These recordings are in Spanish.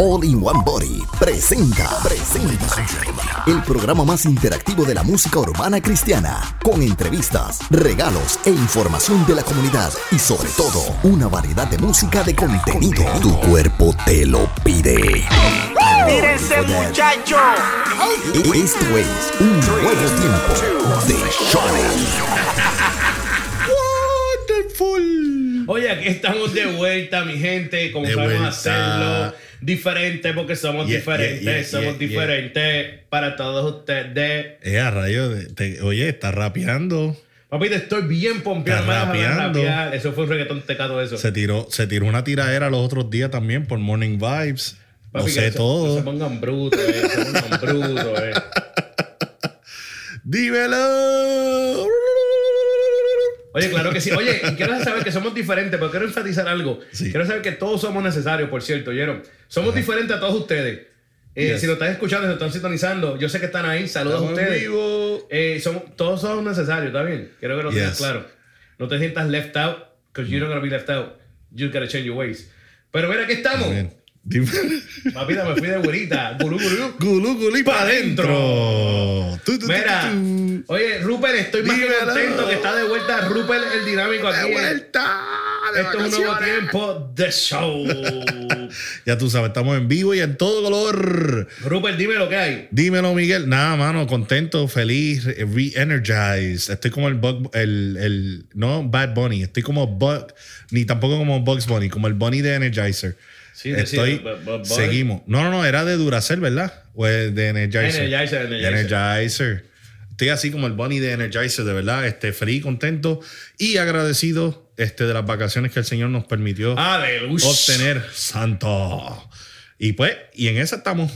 All in One Body presenta, presenta el programa más interactivo de la música urbana cristiana, con entrevistas, regalos e información de la comunidad y sobre todo una variedad de música de contenido. Tu cuerpo te lo pide. ¡Mírense, muchacho! Esto es un nuevo tiempo de Shoney. Oye, aquí estamos de vuelta, mi gente, como De sabemos vuelta. hacerlo. Diferente porque somos Yeah, diferentes, yeah, yeah, somos diferentes para todos ustedes. Eh, a rayo, te- oye, está rapeando. Papito, estoy bien a rapeando. rapear. Eso fue un reggaetón tecado eso. Se tiró, se tiró una tiradera los otros días también por Morning Vibes. Papi, no sé todo. que Se pongan brutos, eh, se pongan brutos, eh. ¡Dímelo! Oye, claro que sí. Oye, y quiero saber que somos diferentes, pero quiero enfatizar algo. Sí. Quiero saber que todos somos necesarios, por cierto, ¿oyeron? Somos diferentes a todos ustedes. Eh, Yes. Si lo están escuchando, si lo están sintonizando, yo sé que están ahí. Saludos Estamos a ustedes. vivo. Eh, somos, todos somos necesarios, ¿está bien? Quiero que lo tengas Yes. claro. No te sientas left out, because you're not gonna be left out. You gotta change your ways. Pero mira, aquí estamos. Bien. Papita, me fui de güerita. Gulú, gulú. Gulú, gulí Pa' para adentro. Mira, oye, Rupert, estoy más que contento que está de vuelta Rupert el dinámico aquí. De vuelta. de Esto es un nuevo tiempo de show. Ya tú sabes, estamos en vivo y en todo color. Rupert, dime lo que hay. Dímelo, Miguel. Nada, mano, contento, feliz, re-energized. Estoy como el Bug, el, el, no Bad Bunny, estoy como Bug, ni tampoco como Bugs Bunny, como el Bunny de Energizer. Sí, Estoy, sí, seguimos. No, no, no, era de Duracell, ¿verdad? O de Energizer. Energizer, Energizer. Energizer. Estoy así como el Bunny de Energizer, de verdad, este, feliz, contento y agradecido este, de las vacaciones que el Señor nos permitió Aleluya. obtener santo. Y pues, y en esa estamos.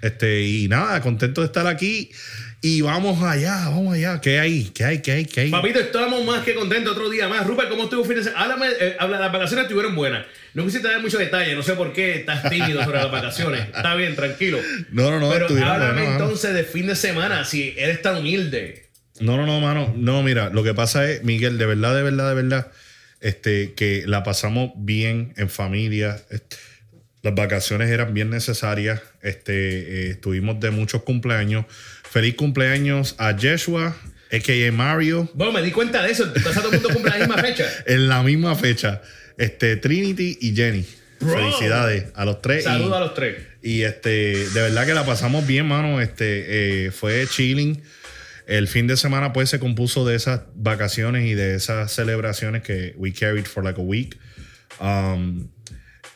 Este, y nada, contento de estar aquí. Y vamos allá, vamos allá. ¿Qué hay? ¿Qué hay? ¿Qué hay? ¿Qué hay? Papito, estamos más que contentos otro día más. Rupert, ¿cómo estuvo fin de semana? Háblame, eh, habla, las vacaciones estuvieron buenas. No quisiste dar mucho detalle, no sé por qué estás tímido sobre las vacaciones. Está bien, tranquilo. No, no, no, Pero háblame entonces de fin de semana, si eres tan humilde. No, no, no, mano. No, mira, lo que pasa es, Miguel, de verdad, de verdad, de verdad, este, que la pasamos bien en familia. Este, las vacaciones eran bien necesarias. Este, eh, estuvimos de muchos cumpleaños. Feliz cumpleaños a Joshua, a.k.a. Mario. Bueno, me di cuenta de eso. Entonces todo el mundo cumple la misma fecha. en la misma fecha. Este, Trinity y Jenny. Bro. Felicidades a los tres. Saludos a los tres. y, este, de verdad que la pasamos bien, mano. Este, eh, fue chilling. El fin de semana, pues, se compuso de esas vacaciones y de esas celebraciones que we carried for like a week. Um,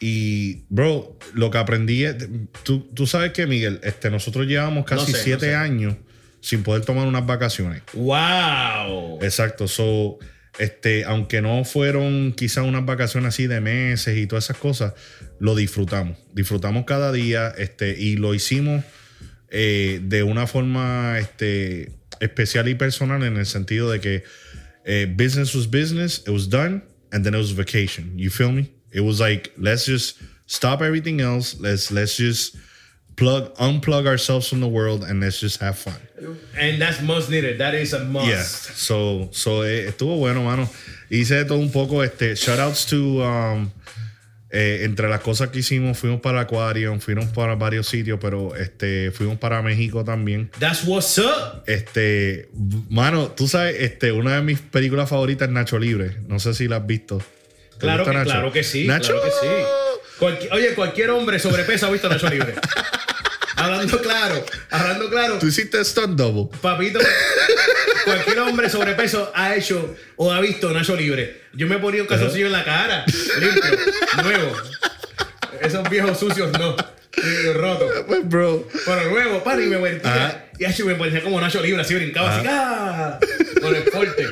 y, bro, lo que aprendí es. Tú, tú sabes que, Miguel, este, nosotros llevamos casi sé, no siete sé. años sin poder tomar unas vacaciones. ¡Wow! Exacto. So, este, aunque no fueron quizás unas vacaciones así de meses y todas esas cosas, lo disfrutamos. Disfrutamos cada día este, y lo hicimos eh, de una forma este, especial y personal en el sentido de que eh, business was business, it was done, and then it was vacation. You feel me? It was like, let's just stop everything else. Let's, let's just plug, unplug ourselves from the world and let's just have fun. And that's most needed. That is a must. Yeah. So, so eh, estuvo bueno, mano. Hice de todo un poco. Este, shout outs to. um, eh, entre las cosas que hicimos, fuimos para el Aquarium, fuimos para varios sitios, pero este, fuimos para México también. That's what's up. Este, mano, tú sabes, este, una de mis películas favoritas es Nacho Libre. No sé si la has visto. ¿Te Claro que, claro que sí. Nacho. Claro que sí. Cualqui- oye, cualquier hombre sobrepeso ha visto Nacho Libre. hablando claro, hablando claro. Tú hiciste stunt double. Papito, cualquier hombre sobrepeso ha hecho o ha visto Nacho Libre. Yo me ponía un calzoncillo en la cara, limpio, nuevo. Esos viejos sucios no. sí, rotos. Pues, bro. Pero nuevo, para y me parecía, y así me parecía como Nacho Libre, así brincaba así, ¡ah! Con el porte.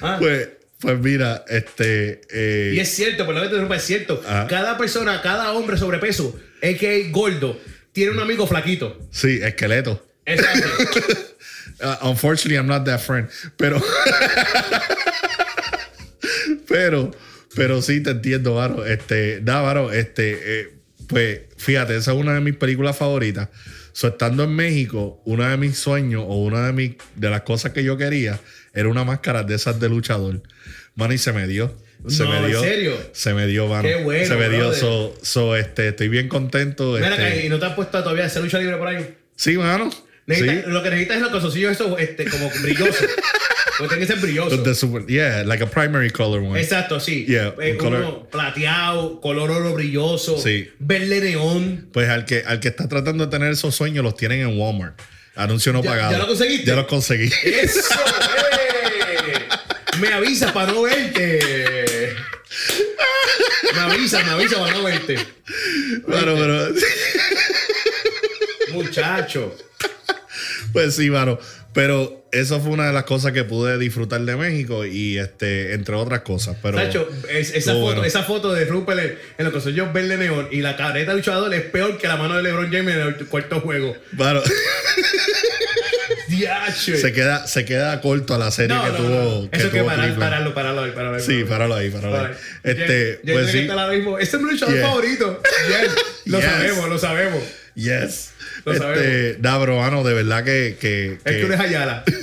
Ah. Pues, pues mira, este. eh, Y es cierto, por lo que te interrumpa, es cierto. Ajá. Cada persona, cada hombre sobrepeso, es que es gordo, tiene un amigo flaquito. Sí, esqueleto. Exacto. Uh, unfortunately, I'm not that friend. Pero. pero, pero sí te entiendo, Varo. Este, nada, Varo, este, eh, pues fíjate, esa es una de mis películas favoritas. So, estando en México, uno de mis sueños o una de, mis, de las cosas que yo quería era una máscara de esas de luchador. Mano, y se me dio. Se No, me ¿en dio. serio? Se me dio, mano. Qué bueno, Se me dio. So, so, este, estoy bien contento. Mira este- y no te has puesto todavía hacer lucha libre por ahí. Sí, mano. Sí. Lo que necesitas es los calzoncillos esos este, como brillosos. Porque tienen que ser brillosos. The super- yeah, like a primary color one. Exacto, sí. Yeah, Eh, color- uno plateado, color oro brilloso, Sí. verde neón. Pues al que, al que está tratando de tener esos sueños los tienen en Walmart. Anuncio no ¿Ya- pagado. ya lo conseguiste? Ya los conseguí. ¡Eso! eh! Me avisa para no verte. Me avisa, me avisa para no verte. Bueno, pero. Muchacho. Pues sí, mano. Pero eso fue una de las cosas que pude disfrutar de México y este, entre otras cosas. Pero. Nacho, es- esa, foto, bueno. esa foto de Rupert en, en los calzoncillos verde neón y la careta de luchador es peor que la mano de LeBron James en el cuarto juego. Diache. se queda, se queda corto a la serie No, que no, tuvo. no. que Eso que parar, pararlo, pararlo ahí, pararlo ahí. Sí, páralo ahí, páralo ahí. Este, pues sí. Este es mi luchador Yeah. favorito. Lo Yes. sabemos, lo sabemos. Yes. Lo Este, nada, bro, mano, de verdad que. que, Es que- que eres Ayala.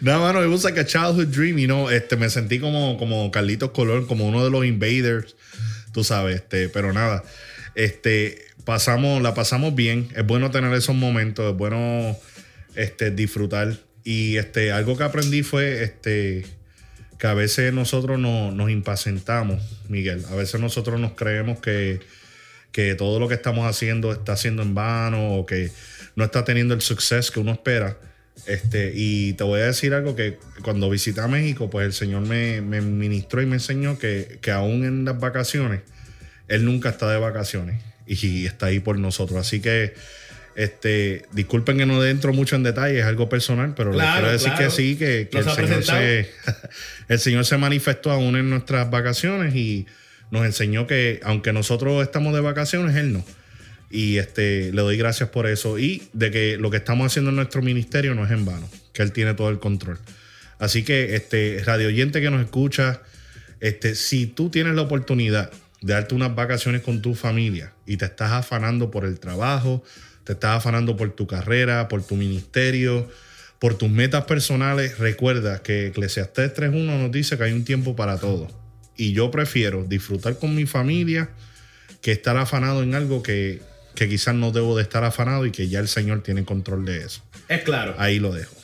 No, mano, it was like a childhood dream, you know. Este, me sentí como, como Carlitos Colón, como uno de los invaders, tú sabes, este, pero nada. Este, pasamos, la pasamos bien. Es bueno tener esos momentos, es bueno este, disfrutar. Y este, algo que aprendí fue este, que a veces nosotros no- nos impacientamos, Miguel. A veces nosotros nos creemos que, que todo lo que estamos haciendo está siendo en vano o que no está teniendo el suceso que uno espera. Este, y te voy a decir algo que cuando visité a México, pues el Señor me, me ministró y me enseñó que, que aún en las vacaciones, Él nunca está de vacaciones y, está ahí por nosotros. Así que, este, disculpen que no entro mucho en detalles, es algo personal, pero les Claro, quiero decir claro. que sí, que, que el Señor, se, el Señor se manifestó aún en nuestras vacaciones y nos enseñó que aunque nosotros estamos de vacaciones, Él no. Y este, le doy gracias por eso. Y de que lo que estamos haciendo en nuestro ministerio no es en vano, que Él tiene todo el control. Así que, este, radio oyente que nos escucha, este, si tú tienes la oportunidad de darte unas vacaciones con tu familia y te estás afanando por el trabajo, te estás afanando por tu carrera, por tu ministerio, por tus metas personales, recuerda que Eclesiastés 3.1 nos dice que hay un tiempo para todo. Y yo prefiero disfrutar con mi familia que estar afanado en algo que, que quizás no debo de estar afanado y que ya el Señor tiene control de eso. Es claro. Ahí lo dejo.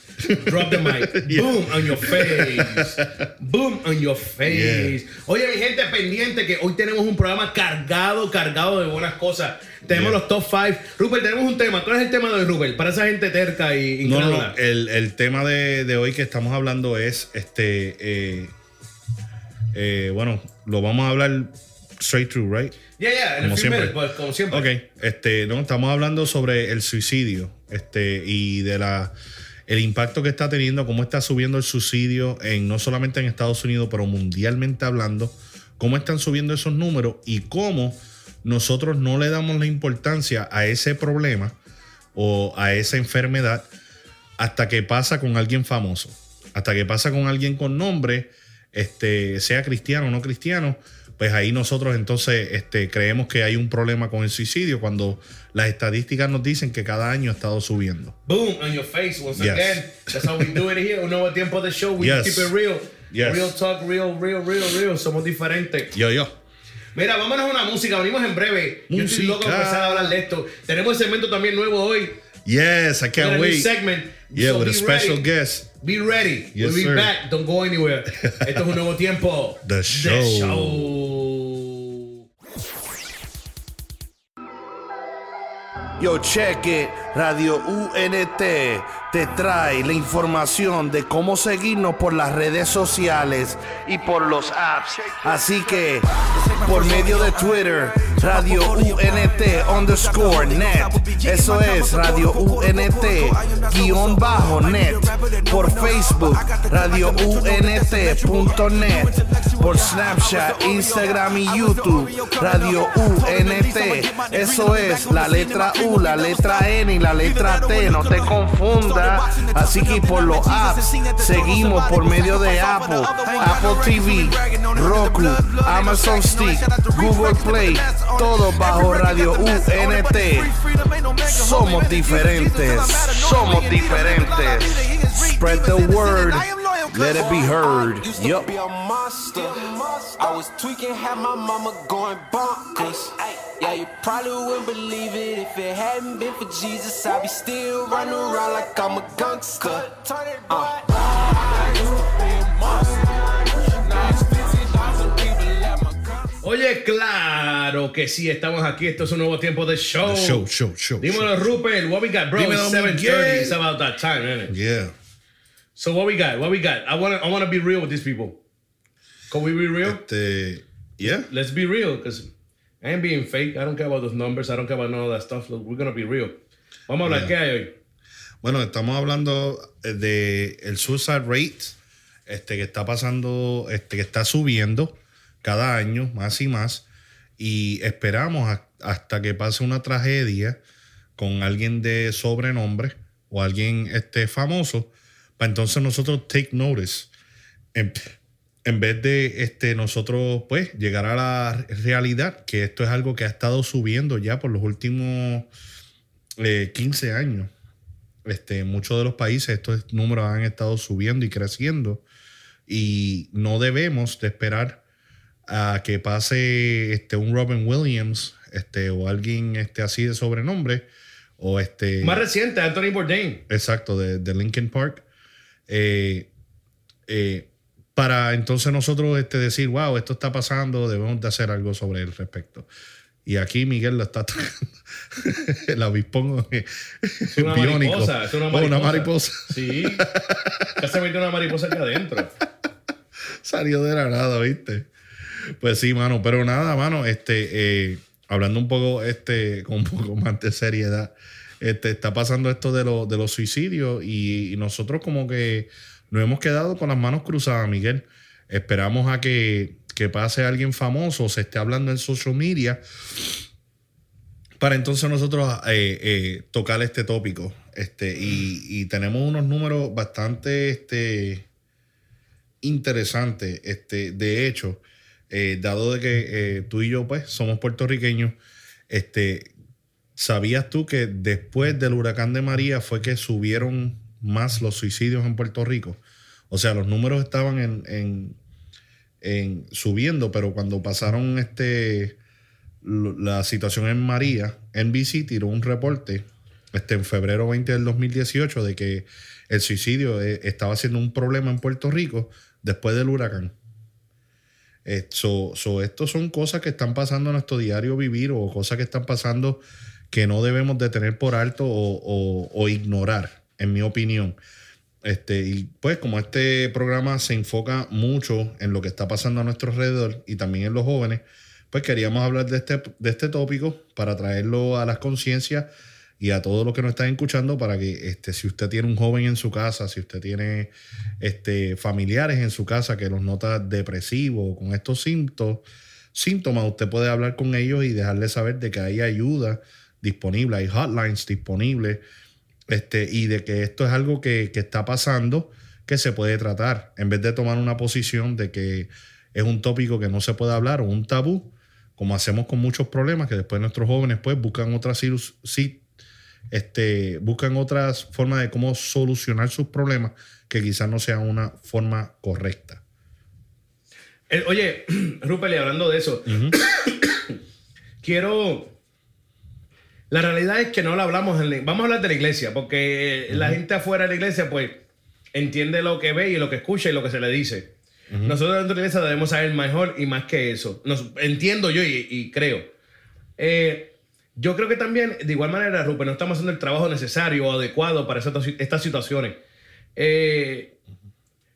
Drop the mic. Boom on your face. Boom on your face. Oye, mi gente pendiente que hoy tenemos un programa cargado, cargado de buenas cosas. Tenemos Yeah. los top 5. Rupert, tenemos un tema. ¿Cuál es el tema de hoy, Rupert? Para esa gente terca y No, no, no. El, el tema de, de hoy que estamos hablando es este. eh, eh, bueno, lo vamos a hablar straight through, right? Ya, ya, en Como el siempre. pues, como siempre. Ok, este, no, estamos hablando sobre el suicidio, este, y de la el impacto que está teniendo, cómo está subiendo el suicidio en no solamente en Estados Unidos, pero mundialmente hablando, cómo están subiendo esos números y cómo nosotros no le damos la importancia a ese problema o a esa enfermedad hasta que pasa con alguien famoso, hasta que pasa con alguien con nombre, este, sea cristiano o no cristiano, pues ahí nosotros entonces este, creemos que hay un problema con el suicidio cuando las estadísticas nos dicen que cada año ha estado subiendo. Boom on your face once Yes. again. That's how we do it here. Un nuevo tiempo de show. We Yes. keep it real. Yes. Real talk, real, real, real, real. Somos diferentes. Yo, yo. Mira, vámonos a una música. Venimos en breve. Yo estoy loco de Música. empezar a hablar de esto. Tenemos el segmento también nuevo hoy. Yes, I can't wait. segment. Yeah, So with a special ready. guest. Be ready. Yes, we'll be sir. back. Don't go anywhere. Esto es un nuevo tiempo. The show. show. Yo, check it. Radio UNT te trae la información de cómo seguirnos por las redes sociales y por los apps. Así que, por medio de Twitter, Radio UNT underscore net. Eso es Radio UNT guion bajo net. Por Facebook, Radio UNT.net. Por Snapchat, Instagram y YouTube, Radio UNT. Eso es la letra U, la letra N y la letra T. No te confundas. Así que por los apps seguimos por medio de Apple, Apple TV, Roku, Amazon Stick, Google Play, todo bajo Radio UNT. Somos diferentes, somos diferentes. Spread the word. Let it be heard. A monster. I was tweaking, had my mama going bonkers. Yeah, you probably wouldn't believe it if it hadn't been for Jesus. I'd be still running around like I'm a gangster. Uh. Oye, claro que sí, estamos aquí. Esto es un nuevo tiempo de show. Show, show, show. Dímelo, Rupert. What we got, bro? Dímelo, 7:30. It's about that time, isn't it? Yeah. So what we got? What we got? I want to I want to be real with these people. Can we be real? Este, yeah. Let's be real, because I ain't being fake. I don't care about those numbers. I don't care about none of that stuff. Look, we're gonna be real. Vamos a hablar. ¿Qué hay hoy? Bueno, estamos hablando eh, de el suicide rate, este que está pasando, este que está subiendo cada año más y más y esperamos a- hasta que pase una tragedia con alguien de sobrenombre o alguien este famoso para entonces nosotros take notice en, en vez de este nosotros pues llegar a la realidad que esto es algo que ha estado subiendo ya por los últimos eh, 15 años. Este, muchos de los países estos números han estado subiendo y creciendo. Y no debemos de esperar a que pase este, un Robin Williams este, o alguien este, así de sobrenombre o este Más reciente, Anthony Bourdain. exacto de, de Linkin Park. Eh, eh, para entonces nosotros este, decir wow esto está pasando debemos de hacer algo sobre el respecto y aquí Miguel lo está el avispón Es una biónico. mariposa. Es una Oh, mariposa. una mariposa. Sí. Ya se metió una mariposa aquí adentro. Salió de la nada, ¿viste? Pues sí, mano. Pero nada, mano. Este, eh, hablando un poco, este, con un poco más de seriedad, este, está pasando esto de, lo- de los suicidios y, y nosotros como que nos hemos quedado con las manos cruzadas, Miguel. Esperamos a que, que pase alguien famoso, se esté hablando en social media, para entonces nosotros eh, eh, tocar este tópico. Este, y, tenemos unos números bastante este, interesantes. Este, de hecho, eh, dado de que tú y yo pues somos puertorriqueños, este, ¿sabías tú que después del huracán de María fue que subieron más los suicidios en Puerto Rico? O sea, los números estaban en, en- en subiendo, pero cuando pasaron este la situación en María, NBC tiró un reporte este, en febrero 20 del 2018 de que el suicidio eh, estaba siendo un problema en Puerto Rico después del huracán. Eh, so- estos son cosas que están pasando en nuestro diario vivir o cosas que están pasando que no debemos de tener por alto o- o ignorar, en mi opinión. Este, y pues como este programa se enfoca mucho en lo que está pasando a nuestro alrededor y también en los jóvenes, pues queríamos hablar de este, de este tópico para traerlo a las conciencias y a todos los que nos están escuchando para que este, si usted tiene un joven en su casa, si usted tiene este, familiares en su casa que los nota depresivos con estos síntomas, síntomas, usted puede hablar con ellos y dejarles saber de que hay ayuda disponible, hay hotlines disponibles este, y de que esto es algo que, que está pasando que se puede tratar, en vez de tomar una posición de que es un tópico que no se puede hablar o un tabú, como hacemos con muchos problemas, que después nuestros jóvenes pues buscan otras este, buscan otras formas de cómo solucionar sus problemas que quizás no sea una forma correcta. Eh, oye, Rupert, y hablando de eso, quiero. La realidad es que no lo hablamos en la- Vamos a hablar de la iglesia, porque la gente afuera de la iglesia, pues, entiende lo que ve y lo que escucha y lo que se le dice. Nosotros dentro de la iglesia debemos saber mejor y más que eso. Nos- entiendo yo y, y creo. Eh, yo creo que también, de igual manera, Rupert, no estamos haciendo el trabajo necesario o adecuado para estas, estas situaciones. Eh,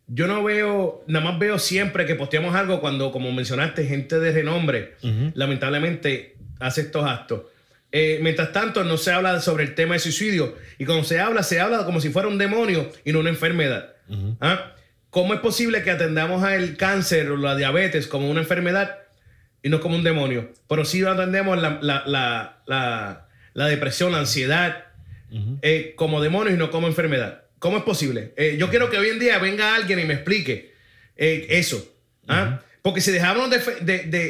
yo no veo, nada más veo siempre que posteamos algo cuando, como mencionaste, gente de renombre, lamentablemente, hace estos actos. Eh, mientras tanto, no se habla sobre el tema de suicidio. Y cuando se habla, se habla como si fuera un demonio y no una enfermedad. ¿Ah? ¿Cómo es posible que atendamos al cáncer o la diabetes como una enfermedad y no como un demonio? Pero sí atendemos la, la- la- la- depresión, la ansiedad, eh, como demonios y no como enfermedad. ¿Cómo es posible? Eh, yo quiero que hoy en día venga alguien y me explique eso. ¿ah? Porque si dejamos de-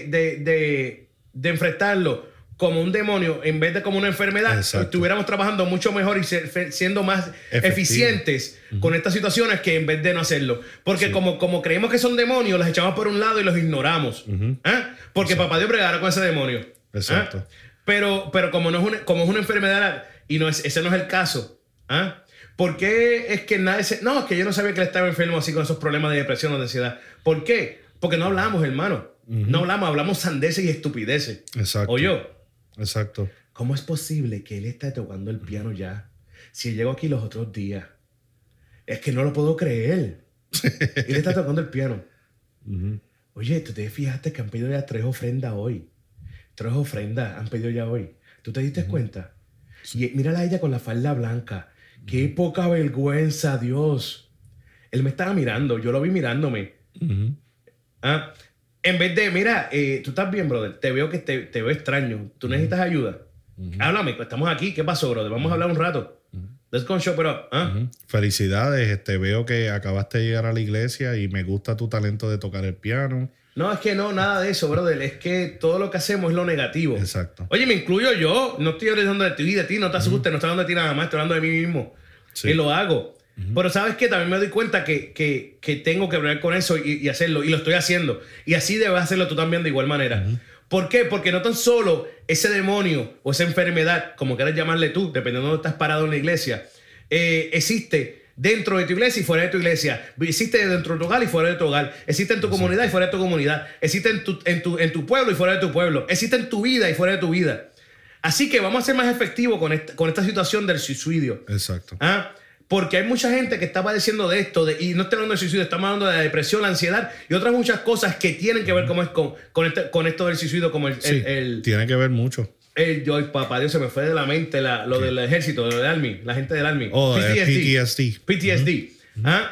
de- de- de enfrentarlo como un demonio en vez de como una enfermedad, Exacto. estuviéramos trabajando mucho mejor y ser- siendo más Efectivo. eficientes con estas situaciones que en vez de no hacerlo. Porque como, como creemos que son demonios, las echamos por un lado y los ignoramos. ¿Ah? Porque papá Dios bregará con ese demonio. ¿Ah? Exacto. Pero, pero como, no es una, como es una enfermedad y no es, ese no es el caso. ¿Ah? ¿Por qué es que nadie se... No, es que yo no sabía que él estaba enfermo así con esos problemas de depresión o de ansiedad. ¿Por qué? Porque no hablamos, hermano. No hablamos, hablamos sandeces y estupideces. Exacto. O yo. Exacto. ¿Cómo es posible que él esté tocando el piano ya? Si llegó aquí los otros días. Es que no lo puedo creer. él está tocando el piano. Oye, ¿tú te fijaste que han pedido ya tres ofrendas hoy? Tres ofrendas han pedido ya hoy. ¿Tú te diste cuenta? Y mírala a ella con la falda blanca. Qué poca vergüenza, Dios. Él me estaba mirando, yo lo vi mirándome. Ah, en vez de, mira, eh, tú estás bien, brother. Te veo que te, te veo extraño. ¿Tú necesitas ayuda? Háblame, estamos aquí. ¿Qué pasó, brother? Vamos a hablar un rato. Let's go and shop it up. ¿ah? Felicidades, este, veo que acabaste de llegar a la iglesia y me gusta tu talento de tocar el piano. No, es que no, nada de eso, brother. Es que todo lo que hacemos es lo negativo. Exacto. Oye, me incluyo yo. No estoy hablando de ti y de ti. No te asustes. No estoy hablando de ti nada más. Estoy hablando de mí mismo. Sí. Y lo hago. Pero sabes que también me doy cuenta que, que, que tengo que hablar con eso y, y hacerlo. Y lo estoy haciendo. Y así debes hacerlo tú también de igual manera. ¿Por qué? Porque no tan solo ese demonio o esa enfermedad, como quieras llamarle tú, dependiendo de dónde estás parado en la iglesia, eh, existe dentro de tu iglesia y fuera de tu iglesia. Existe dentro de tu hogar y fuera de tu hogar. Existe en tu comunidad y fuera de tu comunidad. Existe en tu, en, tu, en tu pueblo y fuera de tu pueblo. Existe en tu vida y fuera de tu vida. Así que vamos a ser más efectivos con esta, con esta situación del suicidio. Exacto. ¿Ah? Porque hay mucha gente que está padeciendo de esto, de- y no estoy hablando de suicidio, estamos hablando de la depresión, la ansiedad y otras muchas cosas que tienen que ver es con, con, este- con esto del suicidio, como el, Sí, el, el, tiene que ver mucho. el- yo, papá Dios, se me fue de la mente la- lo del ejército, lo del Army, la gente del Army. Oh, eh, PTSD. PTSD. ¿Ah?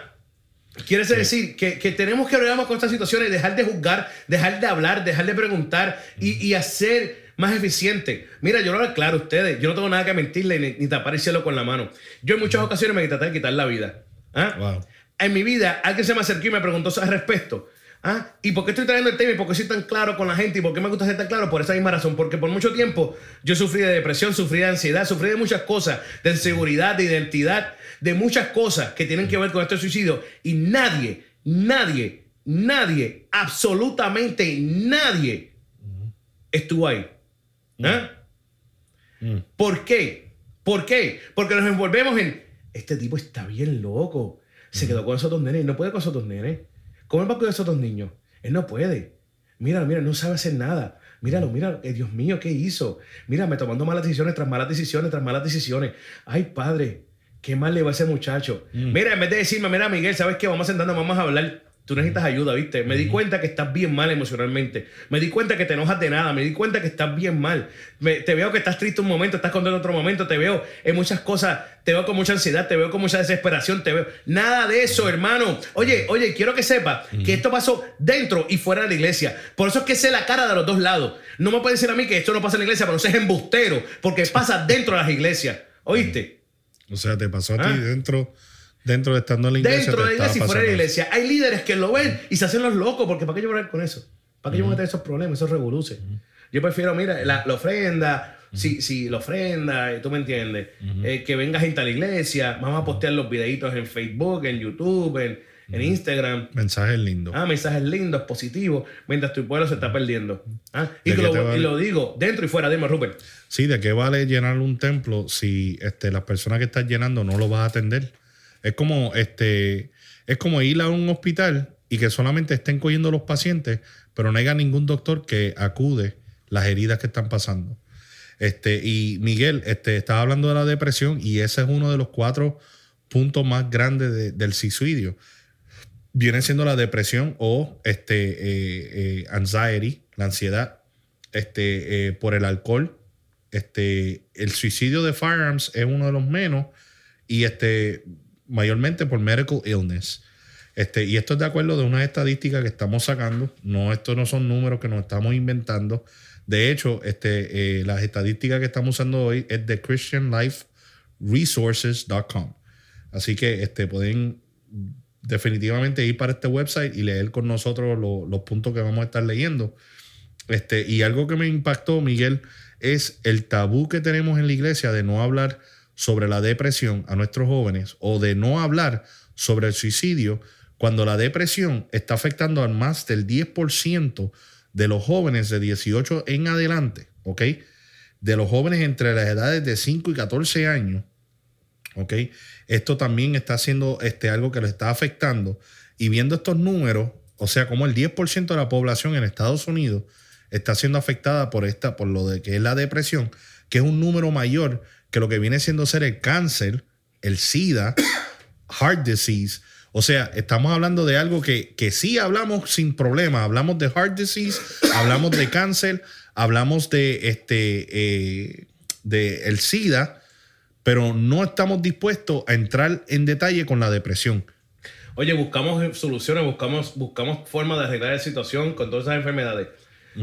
Quiere decir que, que tenemos que hablar con estas situaciones, dejar de juzgar, dejar de hablar, dejar de preguntar y, y hacer más eficiente. Mira, yo lo hablo claro a ustedes, yo no tengo nada que mentirle ni, ni tapar el cielo con la mano. Yo en muchas ocasiones me traté de quitar la vida. ¿Ah? Wow. En mi vida, alguien se me acercó y me preguntó al respecto. ¿Ah? ¿Y por qué estoy trayendo el tema? ¿Y por qué soy tan claro con la gente? ¿Y por qué me gusta ser tan claro? Por esa misma razón. Porque por mucho tiempo yo sufrí de depresión, sufrí de ansiedad, sufrí de muchas cosas, de inseguridad, de identidad, de muchas cosas que tienen que ver con este suicidio. Y nadie, nadie, nadie, absolutamente nadie estuvo ahí. ¿Ah? ¿Por qué? ¿Por qué? Porque nos envolvemos en. Este tipo está bien loco. Se quedó con esos dos nenes. No puede con esos dos nenes. ¿Cómo él va a cuidar a esos dos niños? Él no puede. Míralo, mira, no sabe hacer nada. Míralo, mira, eh, Dios mío, ¿qué hizo? Mírame tomando malas decisiones tras malas decisiones tras malas decisiones. Ay, padre, qué mal le va a ese muchacho. Mira, en vez de decirme, mira, Miguel, ¿sabes qué? Vamos sentando, vamos a hablar. Tú necesitas ayuda, ¿viste? Me di cuenta que estás bien mal emocionalmente. Me di cuenta que te enojas de nada. Me di cuenta que estás bien mal. Me- te veo que estás triste un momento, estás contento otro momento. Te veo en muchas cosas. Te veo con mucha ansiedad, te veo con mucha desesperación. Te veo. Nada de eso, hermano. Oye, oye, quiero que sepa que esto pasó dentro y fuera de la iglesia. Por eso es que sé la cara de los dos lados. No me puede decir a mí que esto no pasa en la iglesia, pero eso es embustero. Porque pasa dentro de las iglesias. ¿Oíste? O sea, te pasó a Ah. ti dentro, dentro de estando en la iglesia. dentro de la iglesia y fuera de la iglesia. Hay líderes que lo ven y se hacen los locos, porque ¿para qué yo voy a con eso? ¿Para qué yo voy a tener esos problemas, esos revoluces? Yo prefiero, mira, la, la ofrenda, si, si la ofrenda, eh, tú me entiendes, eh, que venga gente a la iglesia, vamos a postear los videitos en Facebook, en YouTube, en, en Instagram. Mensajes lindos. Ah, mensajes lindos, positivos, mientras tu pueblo se está perdiendo. Ah, y lo digo, dentro y fuera, dime, Rupert. Sí, ¿de qué vale llenar un templo si este, las personas que estás llenando no lo vas a atender? Es como, este, es como ir a un hospital y que solamente estén cogiendo los pacientes, pero no haya ningún doctor que acude las heridas que están pasando. Este, y Miguel, este, estaba hablando de la depresión y ese es uno de los cuatro puntos más grandes de- del suicidio. Viene siendo la depresión o este, eh, eh, anxiety, la ansiedad, este, eh, por el alcohol. Este, el suicidio de firearms es uno de los menos y este, mayormente por medical illness. Este, y esto es de acuerdo de unas estadísticas que estamos sacando. No, estos no son números que nos estamos inventando. De hecho, este, eh, las estadísticas que estamos usando hoy es de christianliferesources.com. Así que este, pueden definitivamente ir para este website y leer con nosotros lo- los puntos que vamos a estar leyendo. Este, y algo que me impactó, Miguel, es el tabú que tenemos en la iglesia de no hablar sobre la depresión a nuestros jóvenes o de no hablar sobre el suicidio cuando la depresión está afectando a más del 10% de los jóvenes de 18 en adelante, ¿ok? De los jóvenes entre las edades de 5 y 14 años, ¿ok? Esto también está haciendo este, algo que lo está afectando. Y viendo estos números, o sea, como el 10% de la población en Estados Unidos está siendo afectada por, esta, por lo de que es la depresión, que es un número mayor que lo que viene siendo ser el cáncer, el SIDA, heart disease. O sea, estamos hablando de algo que, que sí hablamos sin problema. Hablamos de heart disease, hablamos de cáncer, hablamos de este eh, de el SIDA, pero no estamos dispuestos a entrar en detalle con la depresión. Oye, buscamos soluciones, buscamos, buscamos formas de arreglar la situación con todas esas enfermedades.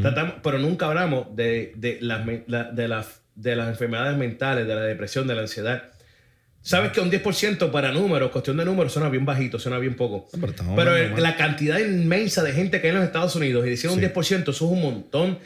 Tratamos, pero nunca hablamos de, de, las, de, las, de las enfermedades mentales, de la depresión, de la ansiedad. Sabes que un 10% para números, cuestión de números, suena bien bajito, suena bien poco. Pero estamos Pero el- la cantidad inmensa de gente que hay en los Estados Unidos y decir un Sí. 10%, eso es un montón,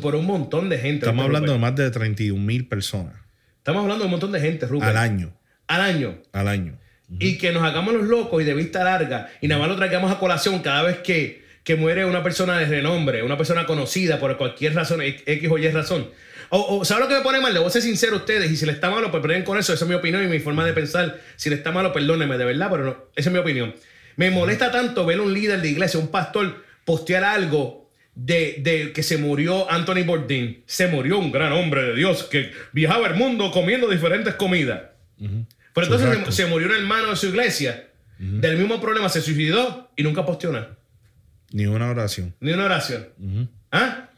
por un montón de gente. Estamos ¿viste, hablando de más de 31 mil personas Estamos hablando de un montón de gente, Rupert. al año. Al año. Al año. y que nos hagamos los locos y de vista larga y nada más lo traigamos a colación cada vez que, que muere una persona de renombre, una persona conocida por cualquier razón, X o Y razón. O, o ¿sabes lo que me pone mal? Le voy a ser sincero a ustedes y si le está malo, pues perdonen con eso, esa es mi opinión y mi forma de pensar. Si le está malo, perdónenme, de verdad, pero no, esa es mi opinión. Me molesta tanto ver un líder de iglesia, un pastor, postear algo de, de que se murió Anthony Bourdain. Se murió un gran hombre de Dios que viajaba el mundo comiendo diferentes comidas. Pero entonces se, se murió un hermano de su iglesia, del mismo problema, se suicidó y nunca posteó nada. Ni una oración. Ni una oración. ¿Ah?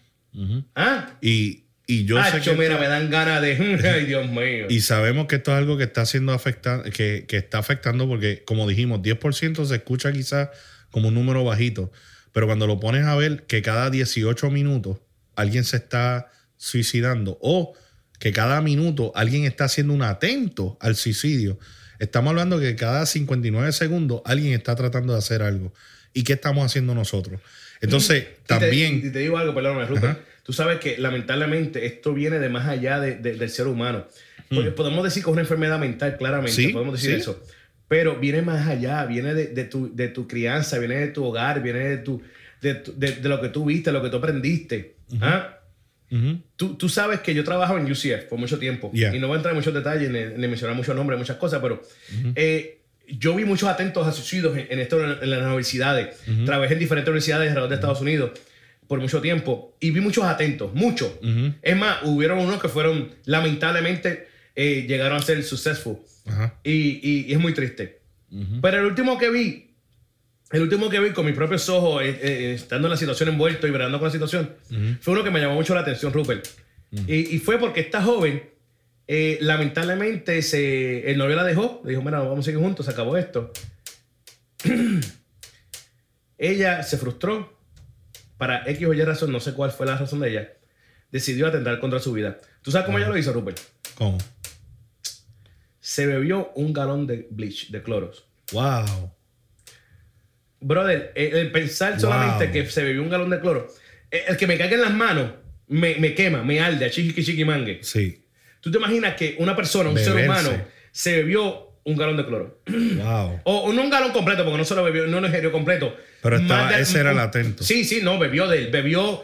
¿Ah? Y, y yo sé que. mira, me dan ganas de. Ay, Dios mío. Y sabemos que esto es algo que está haciendo afectar, que, que está afectando porque, como dijimos, 10% se escucha quizás como un número bajito, pero cuando lo pones a ver que cada 18 minutos alguien se está suicidando o que cada minuto alguien está haciendo un atento al suicidio, estamos hablando que cada 59 segundos alguien está tratando de hacer algo. ¿Y qué estamos haciendo nosotros? Entonces, Y te- también... y te, digo algo, perdóname, Rupert. Tú sabes que lamentablemente esto viene de más allá de- de- del ser humano. Porque Podemos decir que es una enfermedad mental, claramente. Mm. Sí, podemos decir sí. eso. Pero viene más allá, viene de, de tu, de tu crianza, viene de tu hogar, viene de, tu, de, de- lo que tú viste, lo que tú aprendiste. ¿Ah? Ujú. Tú, tú sabes que yo trabajo en UCF por mucho tiempo Yeah. y no voy a entrar en muchos detalles ni, ni mencionar muchos nombres, muchas cosas, pero eh, yo vi muchos atentos a suicidios en, en esto en, en las universidades. Trabajé en diferentes universidades alrededor de Estados Unidos por mucho tiempo y vi muchos atentos, muchos. Es más, hubieron unos que fueron, lamentablemente, eh, llegaron a ser successful y, y- y es muy triste. Pero el último que vi, el último que vi con mis propios ojos, eh, eh, estando en la situación envuelto y bregando con la situación, fue uno que me llamó mucho la atención, Rupert. y, y fue porque esta joven, eh, lamentablemente, se, el novio la dejó, le dijo, mira, vamos a seguir juntos, se acabó esto. ella se frustró, para X o Y razón, no sé cuál fue la razón de ella, decidió atentar contra su vida. ¿Tú sabes cómo ella lo hizo, Rupert? ¿Cómo? Se bebió un galón de bleach, de cloros. Wow. Brother, el, el pensar solamente que se bebió un galón de cloro, el, el que me caiga en las manos, me, me quema, me alde, a chiqui chiqui mangue. Sí. ¿Tú te imaginas que una persona, un ser humano, se bebió un galón de cloro? Wow. O, o no un galón completo, porque no se lo bebió, no lo ingirió completo. Pero estaba- de- ese era el atento. Sí, sí, no, bebió del, bebió,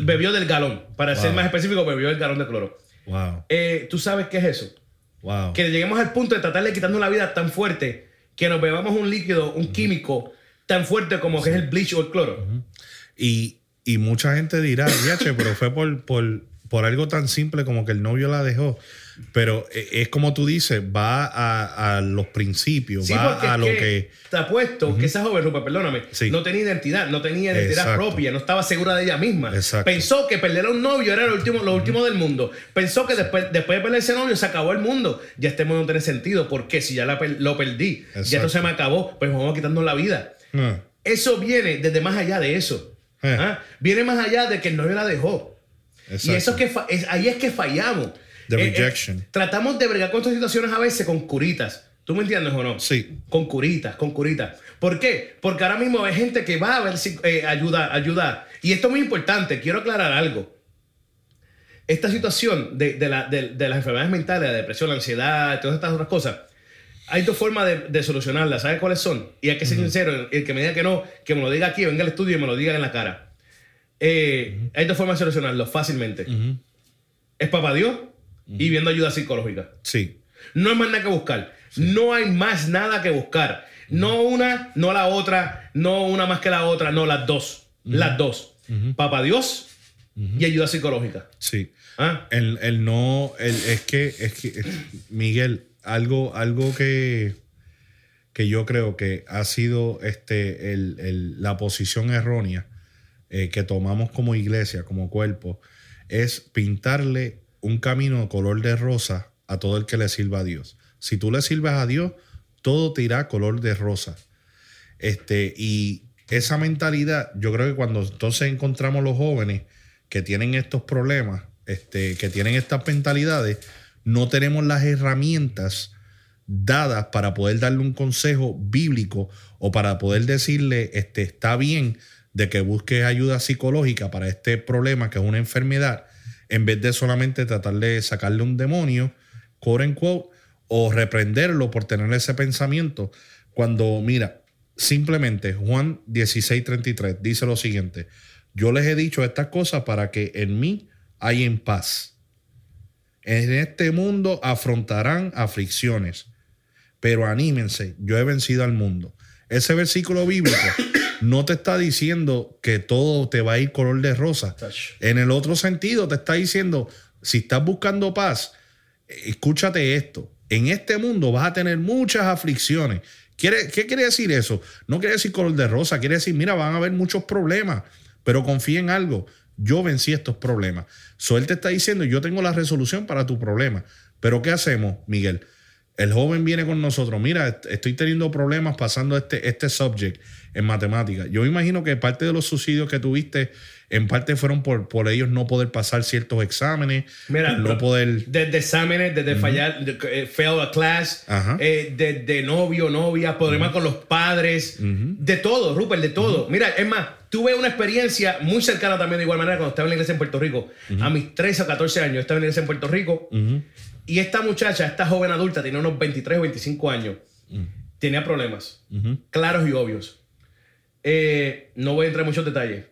bebió del galón. Para ser más específico, bebió el galón de cloro. Wow. Eh, ¿Tú sabes qué es eso? Wow. que lleguemos al punto de tratarle quitando la vida tan fuerte que nos bebamos un líquido, un químico tan fuerte como que es el bleach o el cloro. Y, y mucha gente dirá, "Diache, pero fue por, por, por algo tan simple como que el novio la dejó. Pero e- es como tú dices, va a, a los principios, Sí, va a lo que, que. te apuesto que esa joven, Rupert, perdóname, Sí. no tenía identidad, no tenía identidad Exacto. propia, no estaba segura de ella misma. Exacto. Pensó que perder a un novio era lo último, lo último del mundo. Pensó que después, después de perder ese novio se acabó el mundo. Ya este mundo no tiene sentido, porque si ya la lo perdí, ya esto se me acabó, pues vamos quitando la vida. Ah, Eso viene desde más allá de eso. Eh. ¿Ah? Viene más allá de que el novio la dejó. Y eso es que ahí es que fallamos. The Eh, eh, rejection. tratamos de bregar con estas situaciones a veces con curitas. ¿Tú me entiendes o no? Sí. Con curitas, con curitas. ¿Por qué? Porque ahora mismo hay gente que va a ver si eh, ayuda, ayuda Y esto es muy importante, quiero aclarar algo. Esta situación de, de la- de- de las enfermedades mentales, la depresión, la ansiedad, todas estas otras cosas, hay dos formas de, de solucionarlas. ¿Sabes cuáles son? Y hay que ser sincero, el que me diga que no, que me lo diga aquí, venga al estudio y me lo diga en la cara. Eh, Hay dos formas de solucionarlo fácilmente. Es papá Dios y viendo ayuda psicológica. Sí. No hay más nada que buscar. No hay más nada que buscar. No una, no la otra, no una más que la otra, no las dos. Las dos. Papá Dios y ayuda psicológica. Sí. ¿Ah? El, el no, el, es que, es que, Miguel, algo, algo que, que yo creo que ha sido este, el- el- la posición errónea eh, que tomamos como iglesia, como cuerpo, es pintarle un camino color de rosa a todo el que le sirva a Dios. Si tú le sirves a Dios, todo te irá color de rosa. Este, y esa mentalidad, yo creo que cuando entonces encontramos los jóvenes que tienen estos problemas, este, que tienen estas mentalidades, no tenemos las herramientas dadas para poder darle un consejo bíblico o para poder decirle, este, está bien de que busques ayuda psicológica para este problema que es una enfermedad, en vez de solamente tratar de sacarle un demonio, quote unquote, o reprenderlo por tener ese pensamiento. Cuando, mira, simplemente Juan 16:33 dice lo siguiente, yo les he dicho estas cosas para que en mí hay en paz. En este mundo afrontarán aflicciones, pero anímense, yo he vencido al mundo. Ese versículo bíblico no te está diciendo que todo te va a ir color de rosa. En el otro sentido, te está diciendo, si estás buscando paz, escúchate esto. En este mundo vas a tener muchas aflicciones. ¿Quiere, ¿Qué quiere decir eso? No quiere decir color de rosa, quiere decir, mira, van a haber muchos problemas, pero confía en algo. Yo vencí estos problemas. So, él te está diciendo, yo tengo la resolución para tu problema. Pero ¿qué hacemos, Miguel? El joven viene con nosotros, mira, est- estoy teniendo problemas pasando este, este subject en matemáticas. Yo imagino que parte de los subsidios que tuviste, en parte fueron por, por ellos no poder pasar ciertos exámenes, Mira, no poder... Desde exámenes, desde fallar, de, eh, fail a class, eh, desde novio, novia, problemas con los padres, de todo, Rupert, de todo. Mira, es más, tuve una experiencia muy cercana también de igual manera cuando estaba en la iglesia en Puerto Rico. A mis 13 o 14 años estaba en la iglesia en Puerto Rico y esta muchacha, esta joven adulta, tenía unos 23 o 25 años, tenía problemas claros y obvios. Eh, no voy a entrar en muchos detalles.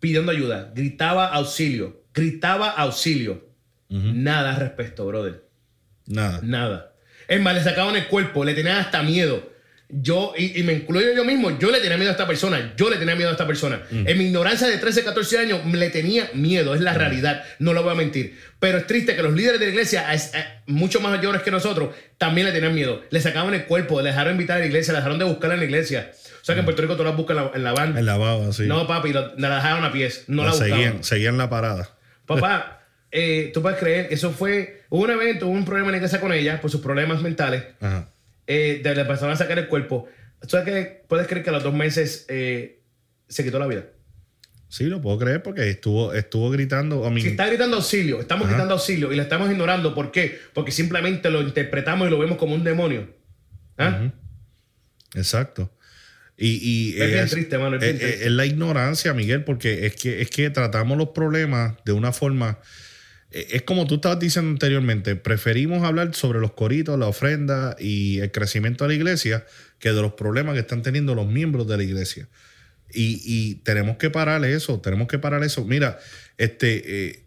Pidiendo ayuda, gritaba auxilio, gritaba auxilio. Nada al respecto, brother. Nada. Nada. Es más, le sacaban el cuerpo, le tenían hasta miedo. Yo, y, y me incluyo yo mismo, yo le tenía miedo a esta persona, yo le tenía miedo a esta persona. En mi ignorancia de 13, 14 años, le tenía miedo, es la realidad, no lo voy a mentir. Pero es triste que los líderes de la iglesia, es- eh, mucho más mayores que nosotros, también le tenían miedo. Le sacaban el cuerpo, le dejaron invitar a la iglesia, le dejaron de buscar en la iglesia. O sea que en Puerto Rico tú la buscas en la, en la van. En la baba, sí. No, papi, lo- la dejaron a pies, no la, la buscaban. seguían, seguían la parada. Papá, eh, tú puedes creer, eso fue hubo un evento, hubo un problema en la iglesia con ella por sus problemas mentales. Ajá. Eh, de, le empezaron a sacar el cuerpo. ¿Sabes qué? Puedes creer que a los dos meses eh, se quitó la vida. Sí, lo puedo creer porque estuvo, estuvo gritando. I mean, Si está gritando auxilio, estamos Ajá. gritando auxilio y la estamos ignorando. ¿Por qué? Porque simplemente lo interpretamos y lo vemos como un demonio. ¿Ah? Exacto. Y, y Es bien triste, mano, es bien es- triste. es la ignorancia, Miguel, porque es que, es que tratamos los problemas de una forma. Eh, Es como tú estabas diciendo anteriormente, preferimos hablar sobre los coritos, la ofrenda y el crecimiento de la iglesia que de los problemas que están teniendo los miembros de la iglesia. Y, y tenemos que parar eso, tenemos que parar eso. Mira, este, eh,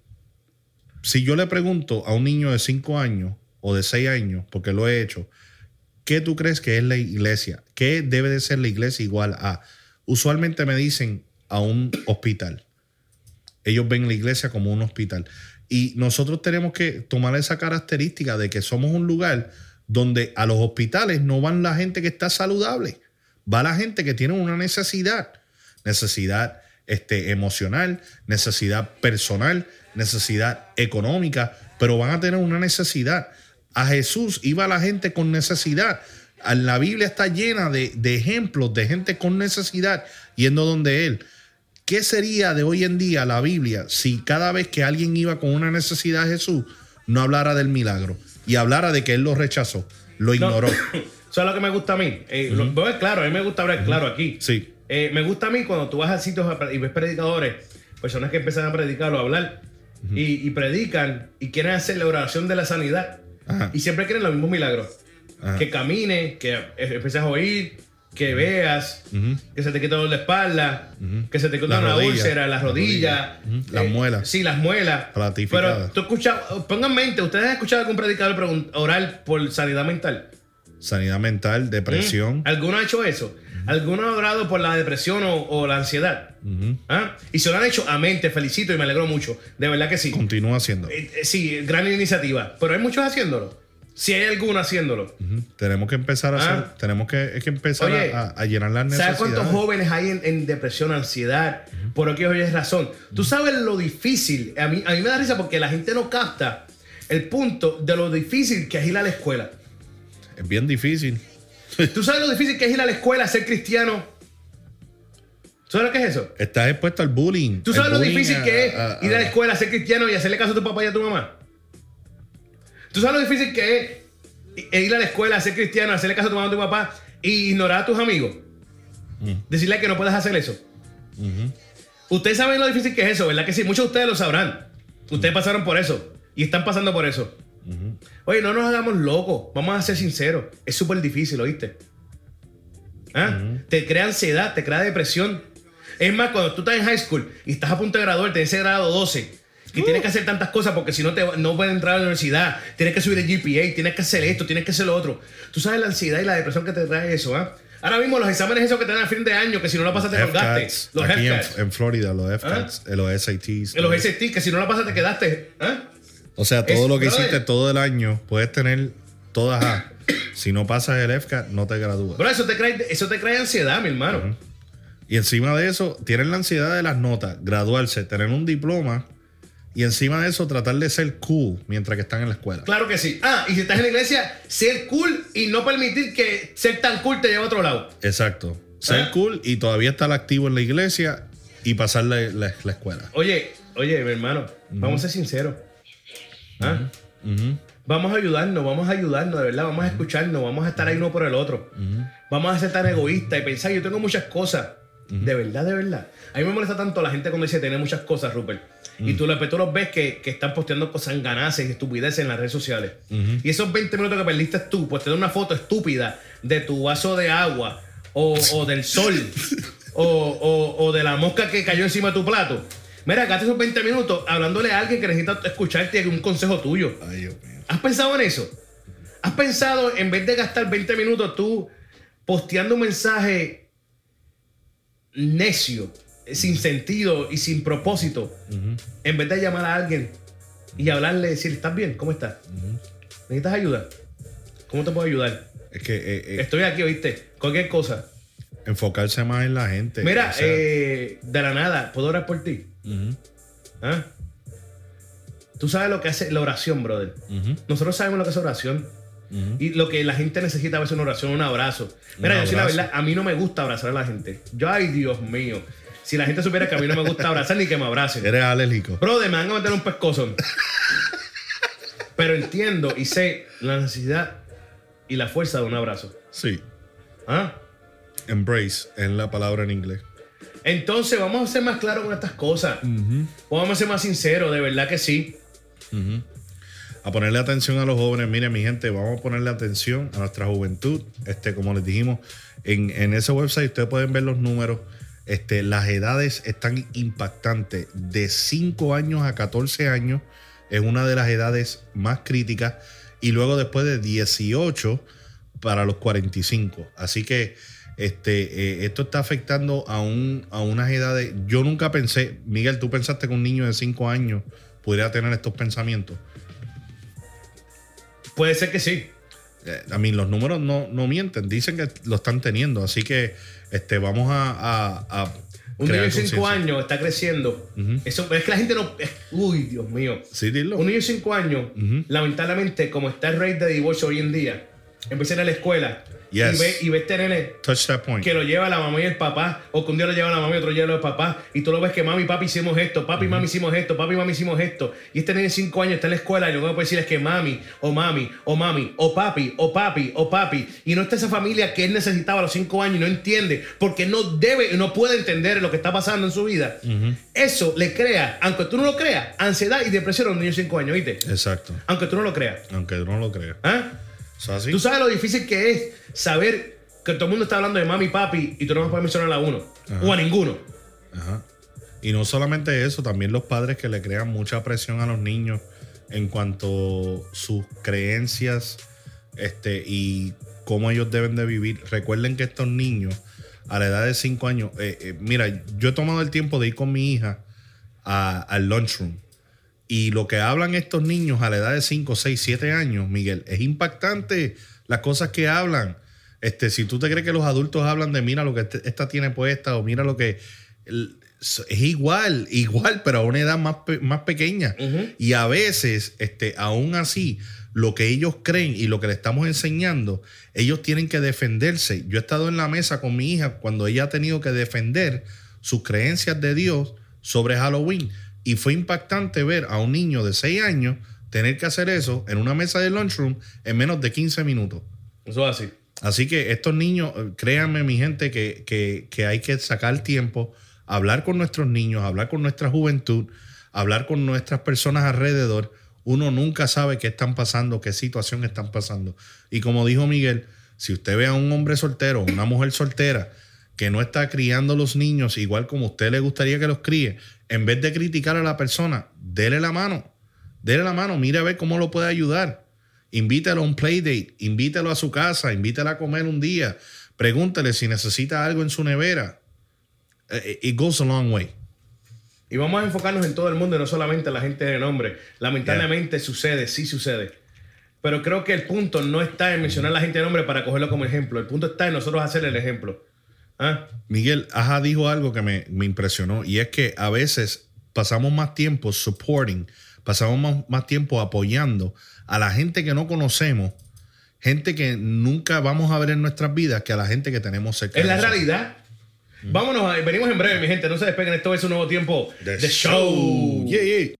si yo le pregunto a un niño de 5 años o de 6 años, porque lo he hecho, ¿qué tú crees que es la iglesia? ¿Qué debe de ser la iglesia igual a? Usualmente me dicen a un hospital. Ellos ven la iglesia como un hospital. Y nosotros tenemos que tomar esa característica de que somos un lugar donde a los hospitales no van la gente que está saludable, va la gente que tiene una necesidad, necesidad este, emocional, necesidad personal, necesidad económica, pero van a tener una necesidad. A Jesús iba la gente con necesidad. La Biblia está llena de, de ejemplos de gente con necesidad yendo donde Él. ¿Qué sería de hoy en día la Biblia si cada vez que alguien iba con una necesidad a Jesús no hablara del milagro y hablara de que Él lo rechazó, lo ignoró? Eso es lo que me gusta a mí. Eh, a ver claro, a mí me gusta hablar claro aquí. Sí. Eh, me gusta a mí cuando tú vas a sitios y ves predicadores personas que empiezan a predicar o a hablar y, y predican y quieren hacer la oración de la sanidad. Ajá. Y siempre quieren los mismos milagros. Ajá. Que camine, que empieces a oír, que veas, que se te dolor de espalda, que se te quite La una úlcera, las La rodillas. rodilla. Ujú. Las eh, muelas. Sí, las muelas. Pero tú escuchas, pongan en mente, ¿ustedes han escuchado algún predicador orar por sanidad mental? Sanidad mental, depresión. ¿Alguno ha hecho eso? ¿Alguno ha orado por la depresión o, o la ansiedad? ¿Ah? Y si lo han hecho, amén, te felicito y me alegro mucho. De verdad que sí. Continúa haciendo. Eh, eh, sí, gran iniciativa. Pero hay muchos haciéndolo. Si hay alguno haciéndolo. Tenemos que empezar a hacer, Ah. tenemos que, es que empezar Oye, a, a llenar las ¿Sabes necesidades. cuántos jóvenes hay en, en depresión, ansiedad? Por aquí hoy es razón. Tú sabes lo difícil. A mí, a mí me da risa porque la gente no capta el punto de lo difícil que es ir a la escuela. Es bien difícil. ¿Tú sabes lo difícil que es ir a la escuela, ser cristiano? ¿Tú sabes lo que es eso? Estás expuesto al bullying. ¿Tú sabes lo difícil a- que es ir a la a- escuela, ser cristiano y hacerle caso a tu papá y a tu mamá? ¿Tú sabes lo difícil que es ir a la escuela, ser cristiano, hacerle caso a tu mamá y a tu papá y ignorar a tus amigos? Decirle que no puedes hacer eso. Ustedes saben lo difícil que es eso, ¿verdad? Que sí, muchos de ustedes lo sabrán. Ustedes pasaron por eso y están pasando por eso. Oye, no nos hagamos locos, vamos a ser sinceros. Es súper difícil, ¿oíste? ¿Ah? Te crea ansiedad, te crea depresión. Es más, cuando tú estás en high school y estás a punto de graduarte ese grado 12, que tienes que hacer tantas cosas porque si no te no puedes entrar a la universidad, tienes que subir el GPA, tienes que hacer esto, tienes que hacer lo otro. Tú sabes la ansiedad y la depresión que te trae eso, ¿ah? Ahora mismo los exámenes esos que te dan a fin de año, que si no lo pasas te colgaste. Los aquí en, en Florida, los FCATs, eh, los SATs. Los SAT, que si no lo pasas te quedaste. ¿ah? O sea, todo Es- lo que brother. hiciste todo el año, puedes tener todas A. si no pasas el FCAT, no te gradúas. Bro, eso te trae, eso te trae ansiedad, mi hermano. Y encima de eso, tienen la ansiedad de las notas, graduarse, tener un diploma. Y encima de eso, tratar de ser cool mientras que están en la escuela. Claro que sí. Ah, y si estás en la iglesia, ser cool y no permitir que ser tan cool te lleve a otro lado. Exacto. Ser ¿Ah? cool y todavía estar activo en la iglesia y pasar la, la- la escuela. Oye, oye, mi hermano, vamos a ser sinceros. ¿Ah? Vamos a ayudarnos, vamos a ayudarnos, de verdad, vamos a escucharnos, vamos a estar ahí uno por el otro. Vamos a ser tan egoístas y pensar, yo tengo muchas cosas. De verdad, de verdad. A mí me molesta tanto la gente cuando dice tener muchas cosas, Rupert. Y tú, tú los ves que, que están posteando cosas ganaces y estupideces en las redes sociales. Y esos 20 minutos que perdiste tú, pues te da una foto estúpida de tu vaso de agua o, o del sol o, o- o de la mosca que cayó encima de tu plato. Mira, gastas esos 20 minutos hablándole a alguien que necesita escucharte y un consejo tuyo. Ay, Dios mío. ¿Has pensado en eso? ¿Has pensado en vez de gastar 20 minutos tú posteando un mensaje necio, sin sentido y sin propósito, en vez de llamar a alguien y hablarle, decir, ¿estás bien? ¿Cómo estás? ¿Necesitas ayuda? ¿Cómo te puedo ayudar? Es que eh, eh, Estoy aquí, ¿oíste? Cualquier cosa. enfocarse más en la gente. Mira, o sea, eh, de la nada, ¿puedo orar por ti? ¿Ah? Tú sabes lo que hace la oración, brother. Nosotros sabemos lo que es oración. Y lo que la gente necesita a veces una oración, un abrazo. Mira, Un yo sí, la verdad, a mí no me gusta abrazar a la gente. Yo, ay, Dios mío. Si la gente supiera que a mí no me gusta abrazar ni que me abracen. Eres alérgico. Brother, me van a meter un pescozo. Pero entiendo y sé la necesidad y la fuerza de un abrazo. Sí. ¿Ah? Embrace es la palabra en inglés. Entonces, vamos a ser más claros con estas cosas. Vamos a ser más sinceros, de verdad que sí. a ponerle atención a los jóvenes. Mire, mi gente, vamos a ponerle atención a nuestra juventud. Este, como les dijimos, en, en ese website ustedes pueden ver los números. Este, las edades están impactantes. De 5 años a 14 años es una de las edades más críticas. Y luego después de 18 para los 45. Así que este, eh, esto está afectando a, un, a unas edades. Yo nunca pensé, Miguel, tú pensaste que un niño de 5 años pudiera tener estos pensamientos. Puede ser que sí. Eh, a mí los números no, no mienten, dicen que lo están teniendo, así que este, vamos a, a- a Un niño de 5 conciencia. años está creciendo. Eso, es que la gente no. es- uy, Dios mío. Sí, dilo. Un niño de 5 años, lamentablemente, como está el rate de divorcio hoy en día, empieza a ir a la escuela Yes. y ve, y ve este nene Touch that point. que lo lleva la mamá y el papá, o que un día lo lleva la mamá y otro día lo lleva el papá, y tú lo ves que mami y papi hicimos esto, papi y mami hicimos esto, papi y mami hicimos esto, y este nene de 5 años está en la escuela y lo que puede decir es que mami, o mami, o mami, o papi, o papi, o papi, y no está esa familia que él necesitaba a los 5 años y no entiende, porque no debe, no puede entender lo que está pasando en su vida. Eso le crea, aunque tú no lo creas, ansiedad y depresión a un niño de 5 años, ¿viste? Exacto. Aunque tú no lo creas. Aunque tú no lo creas. ¿Ah? Tú sabes lo difícil que es saber que todo el mundo está hablando de mami y papi y tú no vas a poder mencionar a uno o a ninguno. Ajá. Y no solamente eso, también los padres que le crean mucha presión a los niños en cuanto a sus creencias este, y cómo ellos deben de vivir. Recuerden que estos niños, a la edad de 5 años, eh, eh, mira, yo he tomado el tiempo de ir con mi hija al lunchroom. Y lo que hablan estos niños a la edad de 5, 6, 7 años, Miguel, es impactante las cosas que hablan. Este, si tú te crees que los adultos hablan de mira lo que este- esta tiene puesta o mira lo que... es igual, igual, pero a una edad más, más pequeña. Y a veces, este, aún así, lo que ellos creen y lo que le estamos enseñando, ellos tienen que defenderse. Yo he estado en la mesa con mi hija cuando ella ha tenido que defender sus creencias de Dios sobre Halloween. Y fue impactante ver a un niño de 6 años tener que hacer eso en una mesa de lunchroom en menos de 15 minutos. Eso es así. Así que estos niños, créanme mi gente, que, que- que hay que sacar tiempo, hablar con nuestros niños, hablar con nuestra juventud, hablar con nuestras personas alrededor. Uno nunca sabe qué están pasando, qué situación están pasando. Y como dijo Miguel, si usted ve a un hombre soltero, una mujer soltera, que no está criando los niños igual como a usted le gustaría que los críe, en vez de criticar a la persona, dele la mano. Dele la mano, mire a ver cómo lo puede ayudar. Invítalo a un playdate, invítalo a su casa, invítalo a comer un día. Pregúntele si necesita algo en su nevera. Eh, It goes a long way. Y vamos a enfocarnos en todo el mundo y no solamente en la gente de nombre. Lamentablemente sucede, sí sucede. Pero creo que el punto no está en mencionar a la gente de nombre para cogerlo como ejemplo. El punto está en nosotros hacer el ejemplo. ¿Ah? Miguel, Aja dijo algo que me, me impresionó y es que a veces pasamos más tiempo supporting, pasamos más, más tiempo apoyando a la gente que no conocemos, gente que nunca vamos a ver en nuestras vidas, que a la gente que tenemos cerca. Es la realidad. Vámonos, a- venimos en breve, mi gente. No se despeguen, esto es un nuevo tiempo The de show. Yeah, yeah.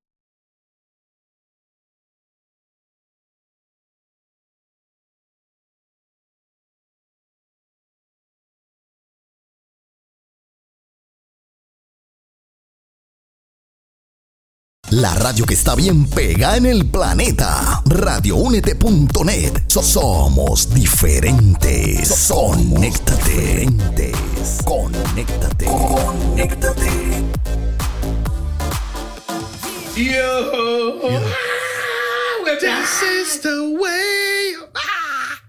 La radio que está bien pega en el planeta. Radioúnete.net. So- somos diferentes. Conéctate. Conéctate. Conéctate. Yo. Ah, we're back.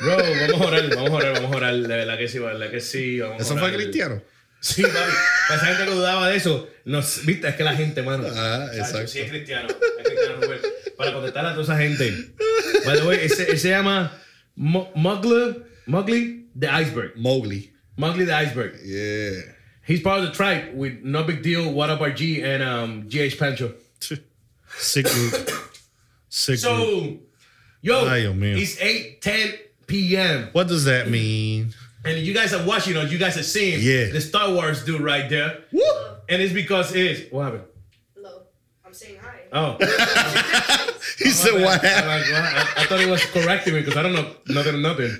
Bro, vamos a orar, vamos a orar, vamos a orar. De verdad que sí, de verdad que sí. Vamos a ¿Eso fue orar. cristiano? Sí, papi. Para esa gente que dudaba de eso, nos, viste, es que la gente, mano. Ah, exacto. Sí, es cristiano. Es cristiano, Rubén. Para contestar a toda esa gente. By the way, ese, se llama Mo- Mowgli, Mowgli the Iceberg. Mowgli. Mowgli the Iceberg. Yeah. He's part of the tribe with No Big Deal, What Up RG, and um, GH Pancho. Sick group. Sick group. So, yo, Ay, Dios mío. it's 8 10 p.m. What does that mean? And you guys are watching, know, you guys have seen Yeah. the Star Wars dude right there. And it's because it's what happened? Hello. I'm saying hi. Oh, He said, what I'm happened? like, well, I, I thought he was correcting me because I don't know nothing, nothing.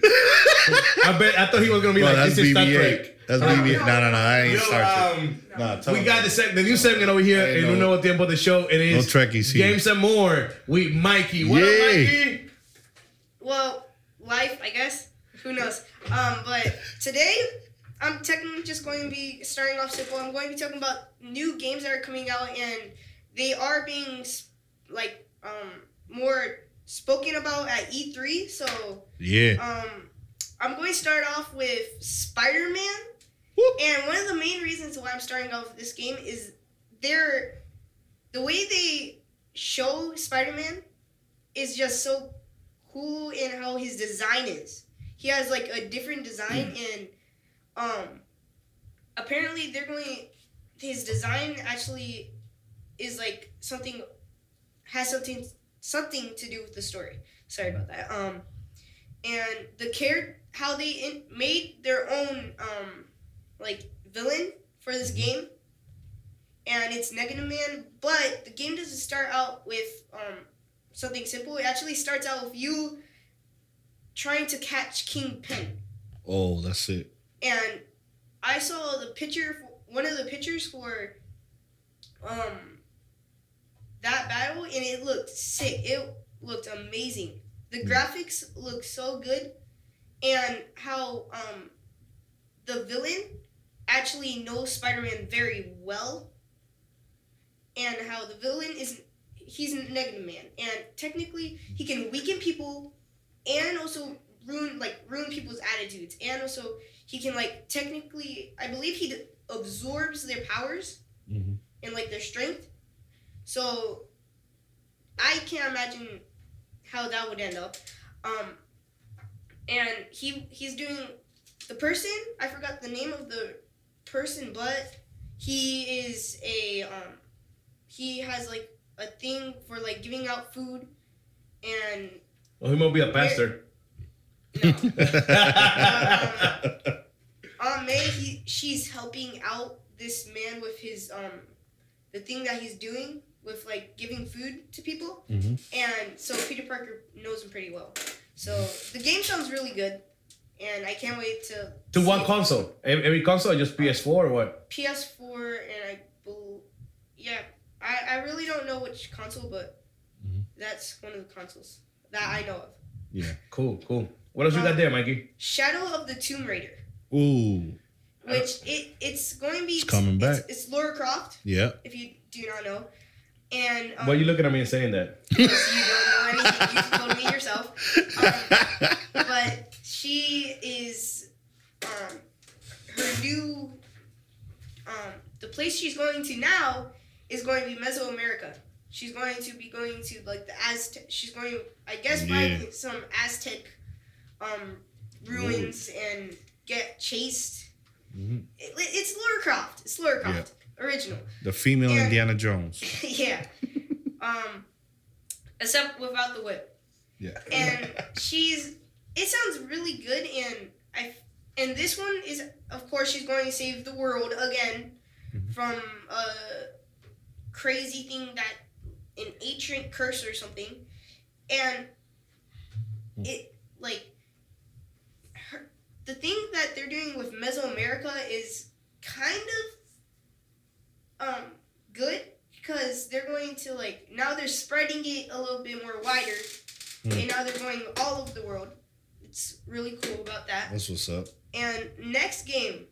I bet I thought he was gonna be Bro, like, that's "This is Star Trek." That's I'm BB-8. No, no, no. That ain't Yo, Star Trek. um, Nah, tell we him. got the seg- the new segment over here Ain't in Un no- Nuevo Tiempo the show. It is No Trekkies here. Games and More with Mikey. What up, Mikey? Well, life, I guess. Who knows? Um, but today, I'm technically just going to be starting off simple. I'm going to be talking about new games that are coming out, and they are being like um more spoken about at E3. So Yeah. um, I'm going to start off with Spider Man. And one of the main reasons why I'm starting off with this game is they're the way they show Spider Man is just so cool in how his design is. He has like a different design and um apparently they're going his design actually is like something has something something to do with the story. Sorry about that. Um and the care how they in, made their own um like villain for this game, and it's Negative Man. But the game doesn't start out with um something simple. It actually starts out with you trying to catch Kingpin. Oh, that's it. and I saw the picture, one of the pictures for um that battle, and it looked sick. It looked amazing. The graphics looked so good, and how um the villain actually knows Spider-Man very well, and how the villain is he's a negative man, and technically he can weaken people, and also ruin like ruin people's attitudes, and also he can like technically I believe he d- absorbs their powers Mhm. and like their strength. So I can't imagine how that would end up. Um and he he's doing the person, I forgot the name of the person, but he is a um he has like a thing for like giving out food and Well, he might be a pastor. no. Aunt May, he she's helping out this man with his um the thing that he's doing with like giving food to people, Mhm. and so Peter Parker knows him pretty well. So the game sounds really good, and I can't wait to To what console? Every, every console, just PS4 or what? PS4 and I bel yeah I I really don't know which console, but Mhm. that's one of the consoles that I know of. Yeah. Cool, cool. What else you got there, Mikey? Shadow of the Tomb Raider. Ooh. which it it's going to be It's coming back. It's, it's Laura Croft, Yeah. if you do not know, and um, Why you looking at me and saying that? because you don't know anything. You told me yourself. Um, but she is um, her new um, the place she's going to now is going to be Mesoamerica. She's going to be going to like the Aztec. She's going, I guess, Yeah. some Aztec um, ruins and get chased. Mhm. It- it's Laura Croft. It's Laura Croft, original. The female Yeah. Indiana Jones. yeah. Um, except without the whip. Yeah. And she's. It sounds really good, and I. And this one is, of course, she's going to save the world again from a crazy thing that an ancient curse or something, and it like her, the thing that they're doing with Mesoamerica is kind of um good because they're going to like now they're spreading it a little bit more wider Hmm. and now they're going all over the world it's really cool about that That's what's up. and next game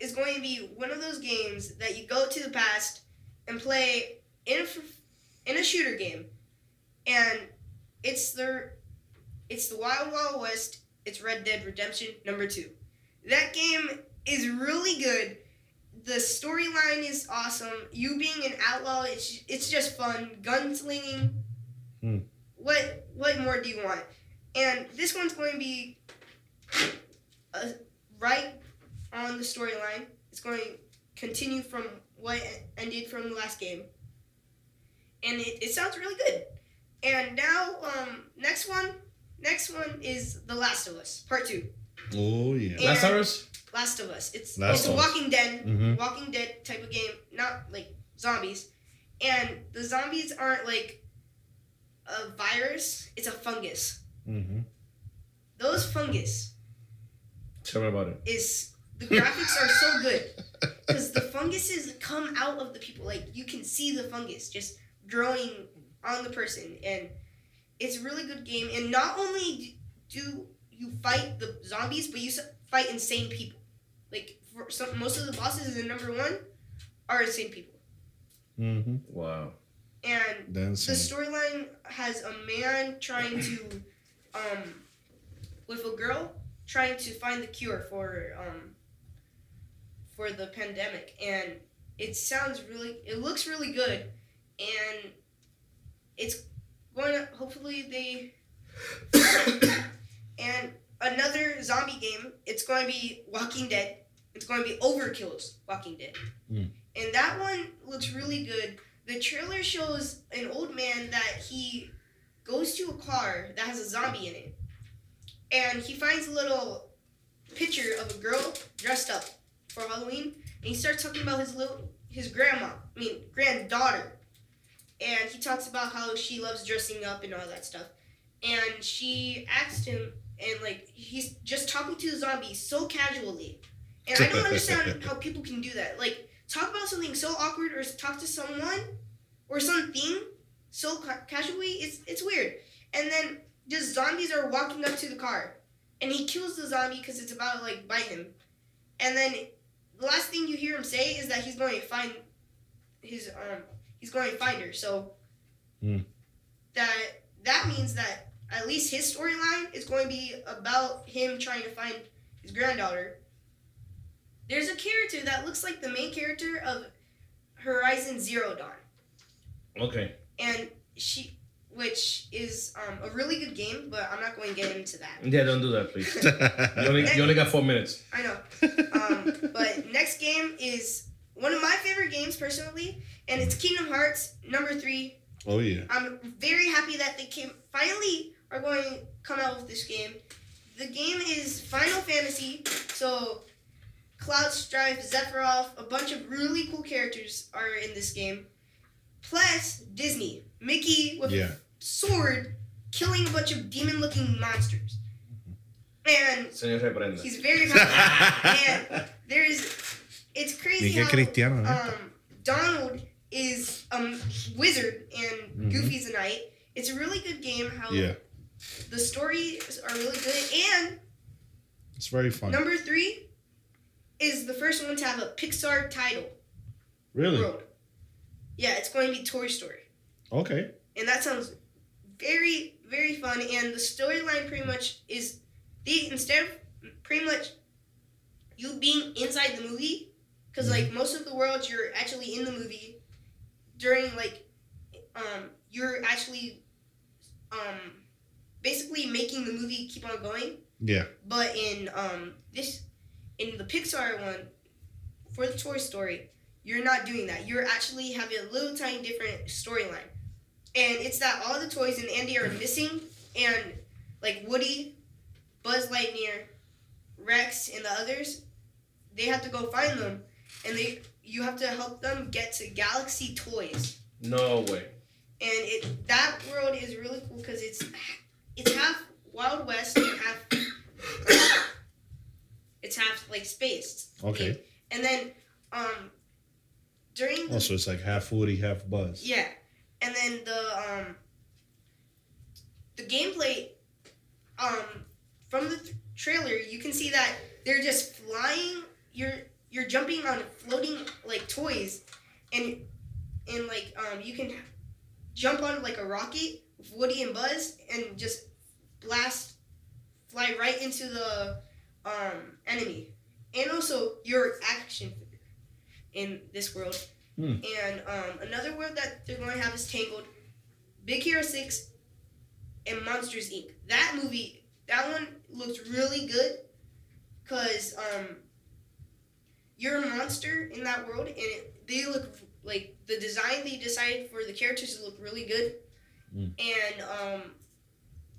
is going to be one of those games that you go to the past and play in in a shooter game. And it's the it's the wild wild west. It's red dead redemption number two. That game is really good. The storyline is awesome. You being an outlaw it's, it's just fun. Gunslinging. Hmm. what what more do you want? And this one's going to be uh, right on the storyline. It's going to continue from what ended from the last game and it, it sounds really good and now um next one next one is the last of us part two Oh yeah. And- Lazarus? Last of Us. It's Last it's a of Us. Walking Dead, Mhm. Walking Dead type of game, not like zombies. And the zombies aren't like a virus; it's a fungus. Mm-hmm. Those fungus Tell me about it. is the graphics are so good because the funguses come out of the people. Like you can see the fungus just growing on the person, and it's a really good game. And not only do you fight the zombies, but you fight insane people. Like for some, most of the bosses in number one are insane people, Mm-hmm. Wow. and That's the storyline has a man trying to um with a girl trying to find the cure for um for the pandemic and it sounds really it looks really good and it's going to hopefully they and another zombie game it's going to be walking dead. It's going to be overkill's walking dead. Mm. and that one looks really good. The trailer shows an old man that he goes to a car that has a zombie in it. And he finds a little picture of a girl dressed up for Halloween, and he starts talking about his little his grandma, I mean granddaughter, and he talks about how she loves dressing up and all that stuff, and she asked him, and like he's just talking to the zombie so casually, and I don't understand how people can do that. Like talk about something so awkward, or talk to someone, or something so ca- casually. It's it's weird, and then just zombies are walking up to the car, and he kills the zombie because it's about to like bite him, and then the last thing you hear him say is that he's going to find his um he's going to find her. So Hmm. that that means that at least his storyline is going to be about him trying to find his granddaughter. There's a character that looks like the main character of Horizon Zero Dawn Okay. and she which is um, a really good game but i'm not going to get into that Yeah, don't do that, please. You only, you only got four minutes. i know um, but next game is one of my favorite games personally and it's kingdom hearts number three oh yeah. i'm very happy that they came finally are going to come out with this game the game is final fantasy so cloud strife sephiroth a bunch of really cool characters are in this game plus disney mickey with Yeah. sword killing a bunch of demon looking monsters. Mm-hmm. And he's very happy. and there's it's crazy que how cristiano, ¿eh? um, Donald is a wizard and Mhm. Goofy's a knight. It's a really good game how Yeah. the stories are really good and It's very fun. number three is the first one to have a Pixar title really? world. Yeah, it's going to be Toy Story. Okay. and that sounds very very fun and the storyline pretty much is the instead of pretty much you being inside the movie because like most of the world you're actually in the movie during like um you're actually um basically making the movie keep on going Yeah. but in um this in the Pixar one for the Toy Story, you're not doing that. You're actually having a little tiny different storyline. And it's that all the toys in Andy are missing and like Woody, Buzz Lightyear, Rex and the others, they have to go find them and they you have to help them get to Galaxy Toys No way. and it that world is really cool because it's it's half Wild West and half it's half like space. Okay. And then um during also Oh, it's like half Woody, half Buzz. yeah, and then the um the gameplay um from the th- trailer you can see that they're just flying. You're you're jumping on floating like toys, and and like um you can jump on like a rocket with Woody and Buzz and just blast fly right into the um enemy. And also your action figure in this world. Hmm. And um, another world that they're going to have is Tangled, Big Hero 6, and Monsters Inc. That movie, that one looks really good because um, you're a monster in that world and it, they look like the design they decided for the characters to look really good. Hmm. And um,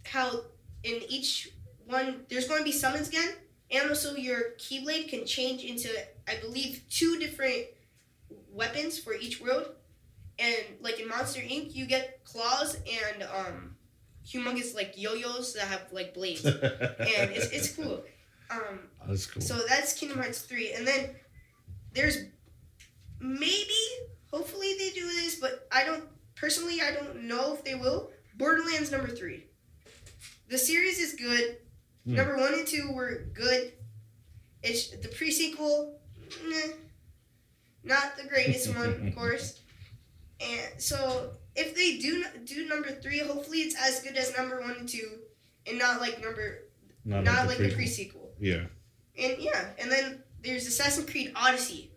how in each one, there's going to be summons again. And also, your Keyblade can change into, I believe, two different weapons for each world. And like in Monster Inc., you get claws and um, humongous like yo-yos that have like blades, and it's, it's cool. Um, That's cool. so that's Kingdom Hearts 3. And then there's maybe, hopefully they do this, but I don't, personally, I don't know if they will. Borderlands number 3. The series is good. Hmm. Number 1 and 2 were good. It's the pre sequel, nah, not the greatest one, of course. And so if they do do number 3, hopefully it's as good as number 1 and 2 and not like number, Not, not, like the prequel. pre sequel. Yeah. And yeah, and then there's Assassin's Creed Odyssey,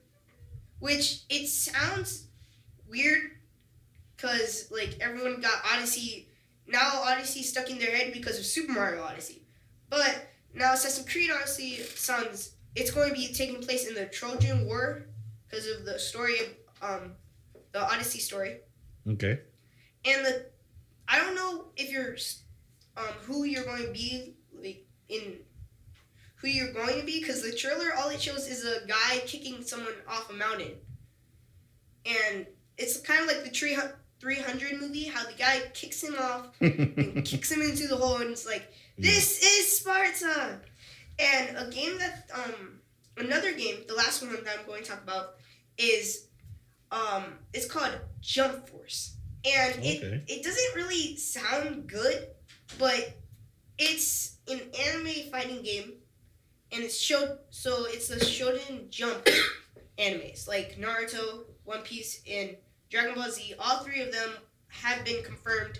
which it sounds weird because like everyone got Odyssey. Now Odyssey stuck in their head because of Super Mario Odyssey. But now Assassin's Creed Odyssey sounds it's going to be taking place in the Trojan War because of the story of um, the Odyssey story. Okay. And the I don't know if you're um, who you're going to be like in who you're going to be because the trailer all it shows is a guy kicking someone off a mountain, and it's kind of like the tree. 300 movie, how the guy kicks him off and kicks him into the hole, and it's like, this is Sparta! And a game that, um, another game, the last one that I'm going to talk about, is, um, it's called Jump Force. And Okay. it, it doesn't really sound good, but it's an anime fighting game, and it's showed, so it's the Shonen Jump animes, like Naruto, One Piece, and Dragon Ball Z, all three of them have been confirmed,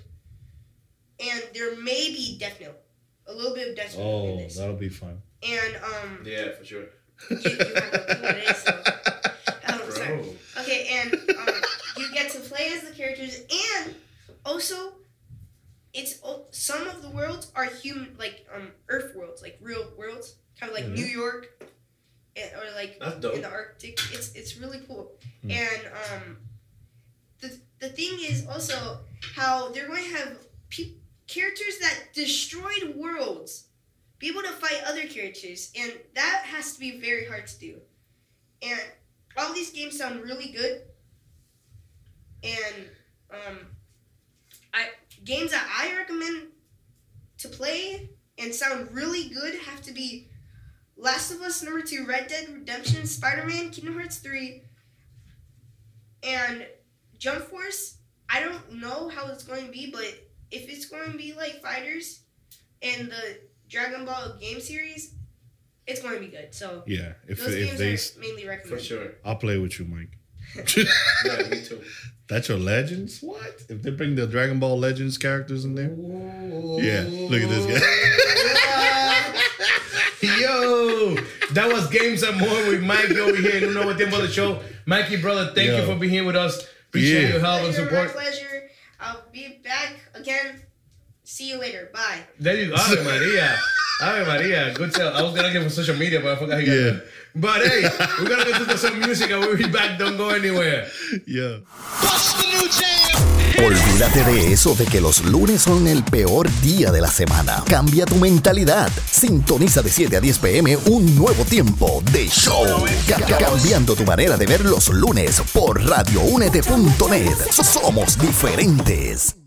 and there may be Death Note, a little bit of Death Note in Oh, this. that'll be fun. And um, Yeah, for sure. you, you have no clue what. So. Oh, sorry. Okay, and um, you get to play as the characters, and also, it's some of the worlds are human, like um, Earth worlds, like real worlds, kind of like Mhm. New York, and, or like in the Arctic. It's it's really cool. Hmm. And um, the the thing is also how they're going to have pe- characters that destroyed worlds be able to fight other characters, and that has to be very hard to do. And all these games sound really good, and um, I games that I recommend to play and sound really good have to be Last of Us Number Two, Red Dead Redemption, Spider Man, Kingdom Hearts Three, and Jump Force. I don't know how it's going to be, but if it's going to be like fighters and the Dragon Ball game series, it's going to be good. So Yeah, if those if games they, are mainly For sure. I'll play with you, Mike. Yeah, me too. That's your legends. What if they bring the Dragon Ball Legends characters in there? Yeah, look at this Yo, that was Games and More with Mikey over here. You know what tempo the show. Mikey, brother, thank Yo. you for being here with us. Appreciate Yeah. your help and Pleasure, my support. pleasure. I'll be back again. See you later. Bye. There you go. Ave Maria. Ave Maria. Good tell. I was gonna get for social media, but I forgot he got Yeah. that. But hey, we're gonna get to some music and we'll be back. Don't go anywhere. Yeah. Olvídate de eso de que los lunes son el peor día de la semana. Cambia tu mentalidad. Sintoniza de 7 a 10 pm un nuevo tiempo de show. Ca- ca- cambiando tu manera de ver los lunes por radioúnete.net. Somos diferentes.